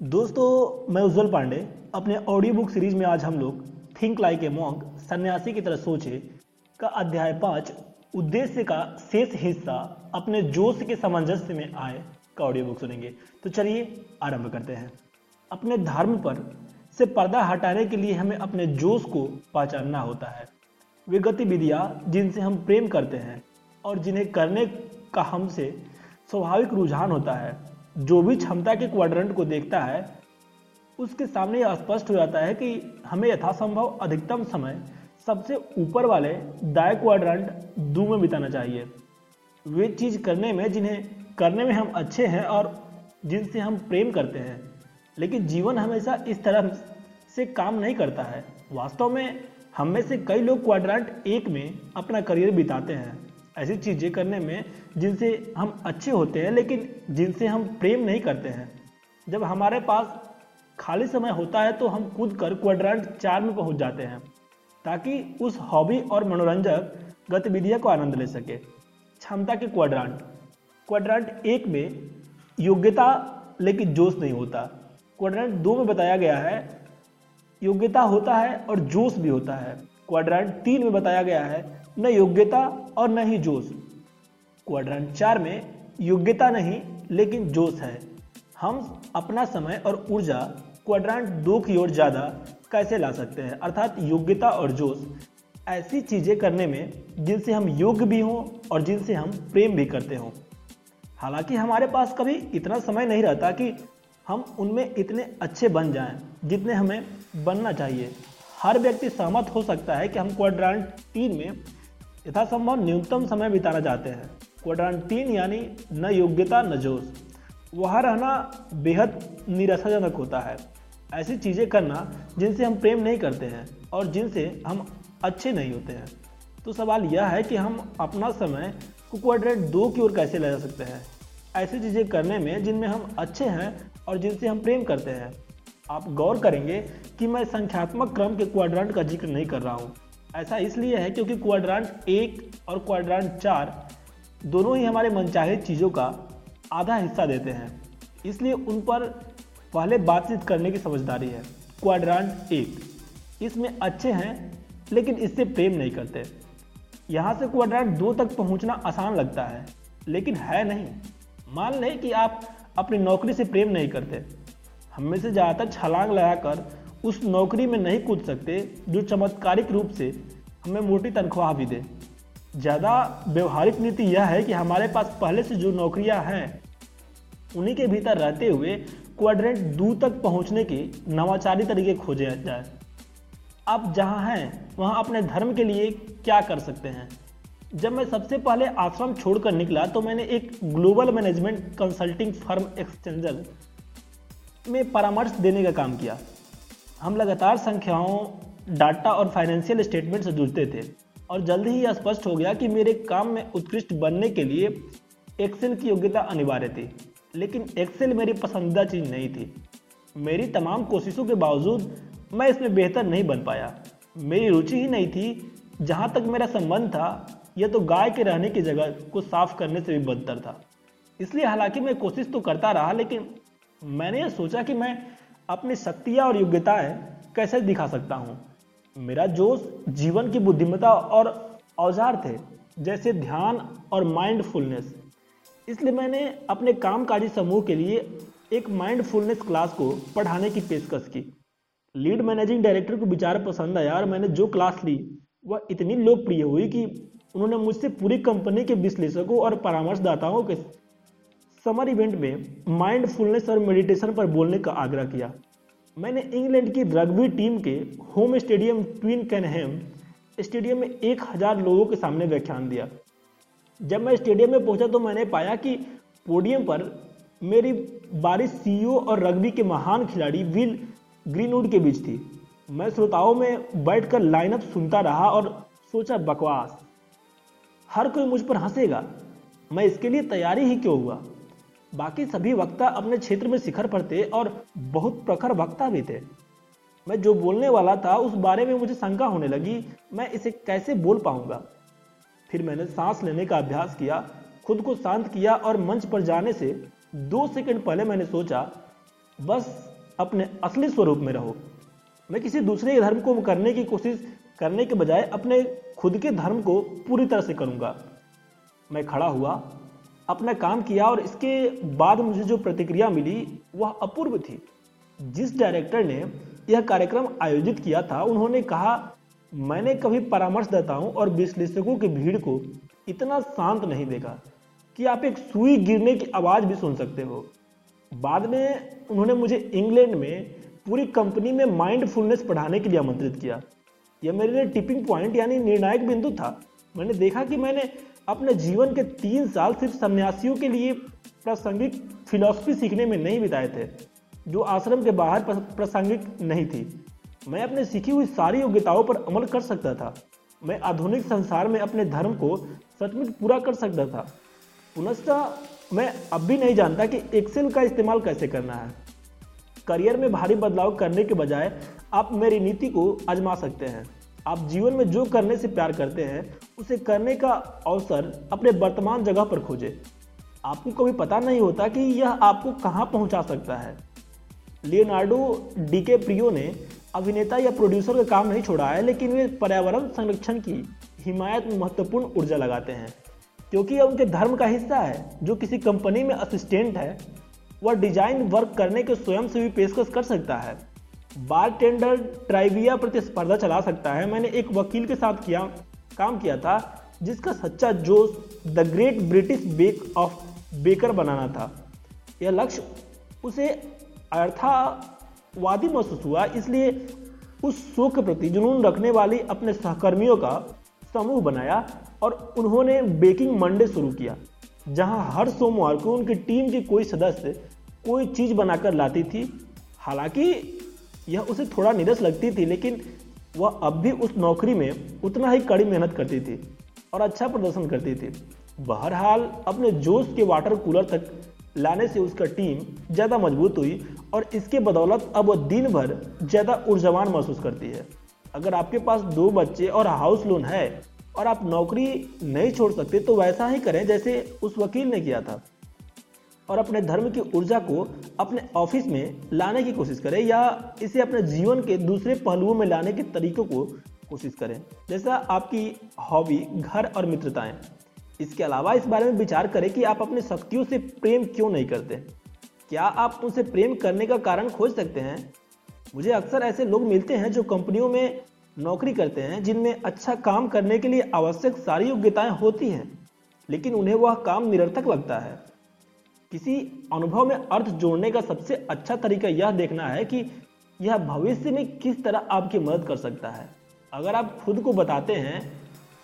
दोस्तों, मैं उज्जवल पांडे। अपने ऑडियो बुक सीरीज़ में आज हम लोग थिंक लाइक ए मॉन्क सन्यासी की तरह सोचे का अध्याय पाँच, उद्देश्य का शेष हिस्सा अपने जोश के सामंजस्य में आए का ऑडियो बुक सुनेंगे। तो चलिए आरंभ करते हैं। अपने धर्म पर से पर्दा हटाने के लिए हमें अपने जोश को पहचानना होता है। वे गतिविधियाँ जिनसे हम प्रेम करते हैं और जिन्हें करने का हमसे स्वाभाविक रुझान होता है। जो भी क्षमता के क्वाड्रेंट को देखता है, उसके सामने यह स्पष्ट हो जाता है कि हमें यथासंभव अधिकतम समय सबसे ऊपर वाले दाय क्वाड्रेंट दो में बिताना चाहिए। वे चीज़ करने में, जिन्हें करने में हम अच्छे हैं और जिनसे हम प्रेम करते हैं, लेकिन जीवन हमेशा इस तरह से काम नहीं करता है। वास्तव में, हम में से कई लोग क्वाड्रेंट एक में अपना करियर बिताते हैं। ऐसी चीज़ें करने में जिनसे हम अच्छे होते हैं, लेकिन जिनसे हम प्रेम नहीं करते हैं। जब हमारे पास खाली समय होता है तो हम कूद कर क्वाड्रेंट चार में पहुँच जाते हैं, ताकि उस हॉबी और मनोरंजक गतिविधियों को आनंद ले सके। क्षमता के क्वाड्रांट क्वाड्रांट एक में योग्यता लेकिन जोश नहीं होता। क्वाड्रांट दो में बताया गया है, योग्यता होता है और जोश भी होता है। क्वाड्रांट तीन में बताया गया है, न योग्यता और न ही जोश। क्वाड्रांट चार में योग्यता नहीं, लेकिन जोश है। हम अपना समय और ऊर्जा क्वाड्रांट दो की ओर ज़्यादा कैसे ला सकते हैं? अर्थात योग्यता और जोश। ऐसी चीज़ें करने में जिनसे हम योग्य भी हों और जिनसे हम प्रेम भी करते हों। हालाँकि हमारे पास कभी इतना समय नहीं रहता कि हम उनमें इतने अच्छे बन जाएँ जितने हमें बनना चाहिए। हर व्यक्ति सहमत हो सकता है कि हम क्वाड्रांट तीन में यथासंभव न्यूनतम समय बिताना चाहते हैं। क्वाड्रांट तीन यानी न योग्यता, न जोश। वहाँ रहना बेहद निराशाजनक होता है। ऐसी चीज़ें करना जिनसे हम प्रेम नहीं करते हैं और जिनसे हम अच्छे नहीं होते हैं। तो सवाल यह है कि हम अपना समय को क्वाड्रेंट दो की ओर कैसे ले जा सकते हैं? ऐसी चीज़ें करने में जिनमें हम अच्छे हैं और जिनसे हम प्रेम करते हैं। आप गौर करेंगे कि मैं संख्यात्मक क्रम के क्वाड्रांट का ज़िक्र नहीं कर रहा हूँ। ऐसा इसलिए है क्योंकि क्वाड्रांट एक और क्वाड्रांट चार दोनों ही हमारे मनचाहे चीज़ों का आधा हिस्सा देते हैं। इसलिए उन पर पहले बातचीत करने की समझदारी है। क्वाड्रांट एक। इसमें अच्छे हैं, लेकिन इससे प्रेम नहीं करते। यहाँ से क्वाड्रांट दो तक पहुँचना आसान लगता है, लेकिन है नहीं। मान लें कि आप अपनी नौकरी से प्रेम नहीं करते। हम में से ज़्यादातर छलांग लगाकर उस नौकरी में नहीं कूद सकते, जो चमत्कारिक रूप से हमें मोटी तनख्वाह भी दे। ज़्यादा व्यवहारिक नीति यह है कि हमारे पास पहले से जो नौकरियाँ हैं, उन्हीं के भीतर रहते हुए क्वाड्रेंट दू तक पहुँचने के नवाचारी तरीके खोजे जाए। आप जहाँ हैं, वहाँ अपने धर्म के लिए क्या कर सकते हैं? जब मैं सबसे पहले आश्रम छोड़कर निकला तो मैंने एक global management consulting firm Accenture में परामर्श देने का काम किया। हम लगातार संख्याओं, डाटा और फाइनेंशियल स्टेटमेंट से जुड़ते थे और जल्द ही यह स्पष्ट हो गया कि मेरे काम में उत्कृष्ट बनने के लिए एक्सेल की योग्यता अनिवार्य थी, लेकिन एक्सेल मेरी पसंदीदा चीज़ नहीं थी। मेरी तमाम कोशिशों के बावजूद मैं इसमें बेहतर नहीं बन पाया। मेरी रुचि ही नहीं थी, जहाँ तक मेरा संबंध था, यह तो गाय के रहने की जगह को साफ़ करने से भी बदतर था। इसलिए हालाँकि मैं कोशिश तो करता रहा, लेकिन मैंने यह सोचा कि मैं अपनी शक्तियाँ और योग्यताएँ कैसे दिखा सकता हूँ। मेरा जोश जीवन की बुद्धिमत्ता और औज़ार थे, जैसे ध्यान और माइंडफुलनेस इसलिए मैंने अपने कामकाजी समूह के लिए एक माइंडफुलनेस क्लास को पढ़ाने की पेशकश की। लीड मैनेजिंग डायरेक्टर को विचार पसंद आया और मैंने जो क्लास ली, वह इतनी लोकप्रिय हुई कि उन्होंने मुझसे पूरी कंपनी के विश्लेषकों और परामर्शदाताओं के समर इवेंट में माइंडफुलनेस और मेडिटेशन पर बोलने का आग्रह किया। मैंने इंग्लैंड की रग्बी टीम के home stadium Twickenham stadium में एक हज़ार लोगों के सामने व्याख्यान दिया। जब मैं स्टेडियम में पहुँचा तो मैंने पाया कि पोडियम पर मेरी बारिश सीईओ और रग्बी के महान खिलाड़ी विल ग्रीनवुड के बीच थी। मैं श्रोताओं में बैठकर लाइनअप सुनता रहा और सोचा, बकवास, हर कोई मुझ पर हंसेगा, मैं इसके लिए तैयारी ही क्यों हुआ? बाकी सभी वक्ता अपने क्षेत्र में शिखर पर थे और बहुत प्रखर वक्ता भी थे। मैं जो बोलने वाला था, उस बारे में मुझे शंका होने लगी, मैं इसे कैसे बोल पाऊँगा? फिर मैंने सांस लेने का अभ्यास किया, खुद को शांत किया और मंच पर जाने से दो सेकंड पहले मैंने सोचा, बस अपने असली स्वरूप में रहो। मैं किसी दूसरे धर्म को करने की कोशिश करने के बजाय अपने खुद के धर्म को पूरी तरह से करूँगा। मैं खड़ा हुआ अपना काम किया और इसके बाद मुझे जो प्रतिक्रिया मिली, वह अपूर्व थी। जिस डायरेक्टर ने यह कार्यक्रम आयोजित किया था, उन्होंने कहा, मैंने कभी परामर्शदाताओं और विश्लेषकों की भीड़ को इतना शांत नहीं देखा कि आप एक सुई गिरने की आवाज़ भी सुन सकते हो। बाद में उन्होंने मुझे इंग्लैंड में पूरी कंपनी में माइंडफुलनेस पढ़ाने के लिए आमंत्रित किया। यह मेरे लिए टिपिंग पॉइंट यानी निर्णायक बिंदु था। मैंने देखा कि मैंने अपने जीवन के तीन साल सिर्फ़ सन्यासियों के लिए प्रासंगिक फिलॉसफी सीखने में नहीं बिताए थे, जो आश्रम के बाहर प्रासंगिक नहीं थी। मैं अपने सीखी हुई सारी योग्यताओं पर अमल कर सकता था। मैं आधुनिक संसार में अपने धर्म को सचमुच पूरा कर सकता था। पुनः मैं अब भी नहीं जानता कि एक्सेल का इस्तेमाल कैसे करना है। करियर में भारी बदलाव करने के बजाय आप मेरी नीति को आजमा सकते हैं। आप जीवन में जो करने से प्यार करते हैं, उसे करने का अवसर अपने वर्तमान जगह पर खोजें। आपको कभी पता नहीं होता कि यह आपको कहाँ पहुँचा सकता है। लियोनार्डो डीके प्रियो ने अभिनेता या प्रोड्यूसर का काम नहीं छोड़ा है, लेकिन वे पर्यावरण संरक्षण की हिमायत में महत्वपूर्ण ऊर्जा लगाते हैं, क्योंकि यह उनके धर्म का हिस्सा है, जो किसी कंपनी में असिस्टेंट है। वह डिज़ाइन वर्क करने के स्वयं से भी पेशकश कर सकता है। बार टेंडर ट्राइविया प्रतिस्पर्धा चला सकता है। मैंने एक वकील के साथ किया, काम किया था, जिसका सच्चा जोश the Great British Bake Off baker बनाना था। यह लक्ष्य उसे अर्थावादी महसूस हुआ, इसलिए उस शो के प्रति जुनून रखने वाली अपने सहकर्मियों का समूह बनाया और उन्होंने बेकिंग मंडे शुरू किया, जहाँ हर सोमवार को उनकी टीम के कोई सदस्य कोई चीज़ बनाकर लाती थी। हालाँकि यह उसे थोड़ा निरस लगती थी, लेकिन वह अब भी उस नौकरी में उतना ही कड़ी मेहनत करती थी और अच्छा प्रदर्शन करती थी। बहरहाल, अपने जोश के वाटर कूलर तक लाने से उसका टीम ज़्यादा मज़बूत हुई और इसके बदौलत अब वह दिन भर ज़्यादा ऊर्जावान महसूस करती है। अगर आपके पास दो बच्चे और हाउस लोन है और आप नौकरी नहीं छोड़ सकते तो वैसा ही करें जैसे उस वकील ने किया था। और अपने धर्म की ऊर्जा को अपने ऑफ़िस में लाने की कोशिश करें या इसे अपने जीवन के दूसरे पहलुओं में लाने के तरीकों को कोशिश करें। जैसा आपकी हॉबी, घर और मित्रताएँ। इसके अलावा इस बारे में विचार करें कि आप अपनी शक्तियों से प्रेम क्यों नहीं करते? क्या आप उनसे प्रेम करने का कारण खोज सकते हैं? मुझे अक्सर ऐसे लोग मिलते हैं जो कंपनियों में नौकरी करते हैं, जिनमें अच्छा काम करने के लिए आवश्यक सारी योग्यताएँ होती हैं, लेकिन उन्हें वह काम निरर्थक लगता है। किसी अनुभव में अर्थ जोड़ने का सबसे अच्छा तरीका यह देखना है कि यह भविष्य में किस तरह आपकी मदद कर सकता है। अगर आप खुद को बताते हैं,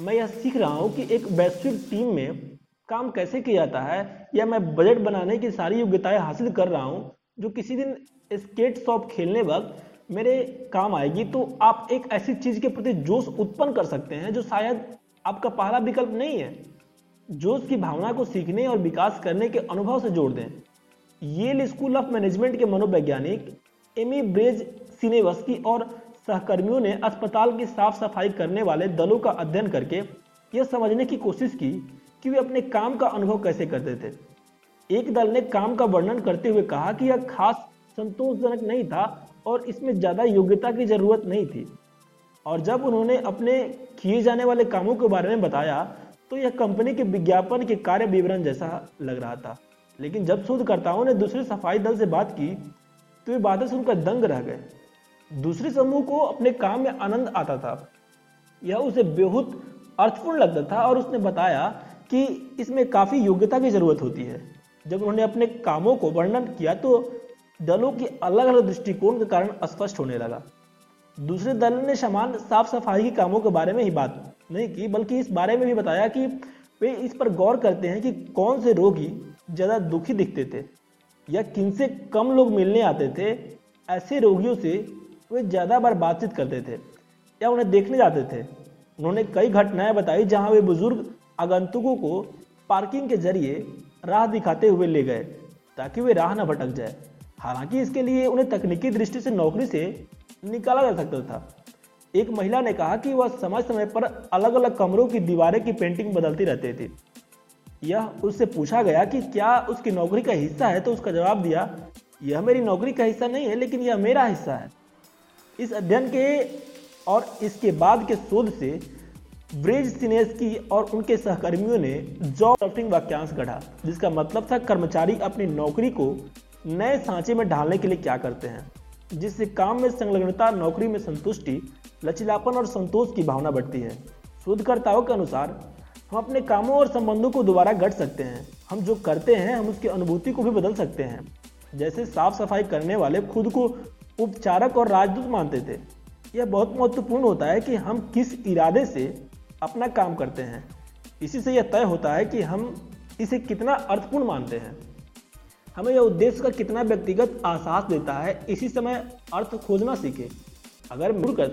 मैं यह सीख रहा हूँ कि एक वैश्विक टीम में काम कैसे किया जाता है, या मैं बजट बनाने की सारी योग्यताएँ हासिल कर रहा हूँ, जो किसी दिन स्केट शॉप खेलने वक्त मेरे काम आएगी तो आप एक ऐसी चीज़ के प्रति जोश उत्पन्न कर सकते हैं, जो शायद आपका पहला विकल्प नहीं है। जोश की भावना को सीखने और विकास करने के अनुभव से जोड़ दें। येल स्कूल ऑफ़ मैनेजमेंट के मनोवैज्ञानिक एमी ब्रेज सिनेवस्की और सहकर्मियों ने अस्पताल की साफ़ सफ़ाई करने वाले दलों का अध्ययन करके यह समझने की कोशिश की कि वे अपने काम का अनुभव कैसे करते थे। एक दल ने काम का वर्णन करते हुए कहा कि यह खास संतोषजनक नहीं था और इसमें ज़्यादा योग्यता की ज़रूरत नहीं थी। और जब उन्होंने अपने किए जाने वाले कामों के बारे में बताया तो यह कंपनी के विज्ञापन के कार्य विवरण जैसा लग रहा था। लेकिन जब शोधकर्ताओं ने दूसरे सफ़ाई दल से बात की तो वे बातें सुनकर दंग रह गए। दूसरे समूह को अपने काम में आनंद आता था। यह उसे बेहद अर्थपूर्ण लगता था और उसने बताया कि इसमें काफ़ी योग्यता की ज़रूरत होती है। जब उन्होंने अपने कामों को वर्णन किया तो दलों की अलग अलग दृष्टिकोण के कारण स्पष्ट होने लगा। दूसरे दल ने समान साफ़ सफ़ाई के कामों के बारे में ही बात नहीं की बल्कि इस बारे में भी बताया कि वे इस पर गौर करते हैं कि कौन से रोगी ज़्यादा दुखी दिखते थे या किन से कम लोग मिलने आते थे। ऐसे रोगियों से वे ज़्यादा बार बातचीत करते थे या उन्हें देखने जाते थे। उन्होंने कई घटनाएँ बताई जहाँ वे बुज़ुर्ग आगंतुकों को पार्किंग के ज़रिए राह दिखाते हुए ले गए ताकि वे राह न भटक जाए। हालाँकि इसके लिए उन्हें तकनीकी दृष्टि से नौकरी से निकाला जा सकता था। एक महिला ने कहा कि वह समय समय पर अलग अलग कमरों की दीवारें की पेंटिंग बदलती रहती थी। यह उससे पूछा गया कि क्या उसकी नौकरी का हिस्सा है? तो उसका जवाब दिया, यह मेरी नौकरी का हिस्सा नहीं है, लेकिन यह मेरा हिस्सा है। इस अध्ययन के और इसके बाद के शोध से ब्रेज सिनेस्की और उनके सहकर्मियों ने जॉब ड्राफ्टिंग वाक्यांश गढ़ा, जिसका मतलब था कर्मचारी अपनी नौकरी को नए सांचे में ढालने के लिए क्या करते हैं, जिससे काम में संलग्नता, नौकरी में संतुष्टि लचीलापन और संतोष की भावना बढ़ती है। शोधकर्ताओं के अनुसार, हम अपने कामों और संबंधों को दोबारा गढ़ सकते हैं। हम जो करते हैं, हम उसकी अनुभूति को भी बदल सकते हैं। जैसे साफ़ सफ़ाई करने वाले खुद को उपचारक और राजदूत मानते थे। यह बहुत महत्वपूर्ण होता है कि हम किस इरादे से अपना काम करते हैं। इसी से यह तय होता है कि हम इसे कितना अर्थपूर्ण मानते हैं। हमें यह उद्देश्य का कितना व्यक्तिगत आसास देता है, इसी समय अर्थ खोजना सीखे। अगर मूड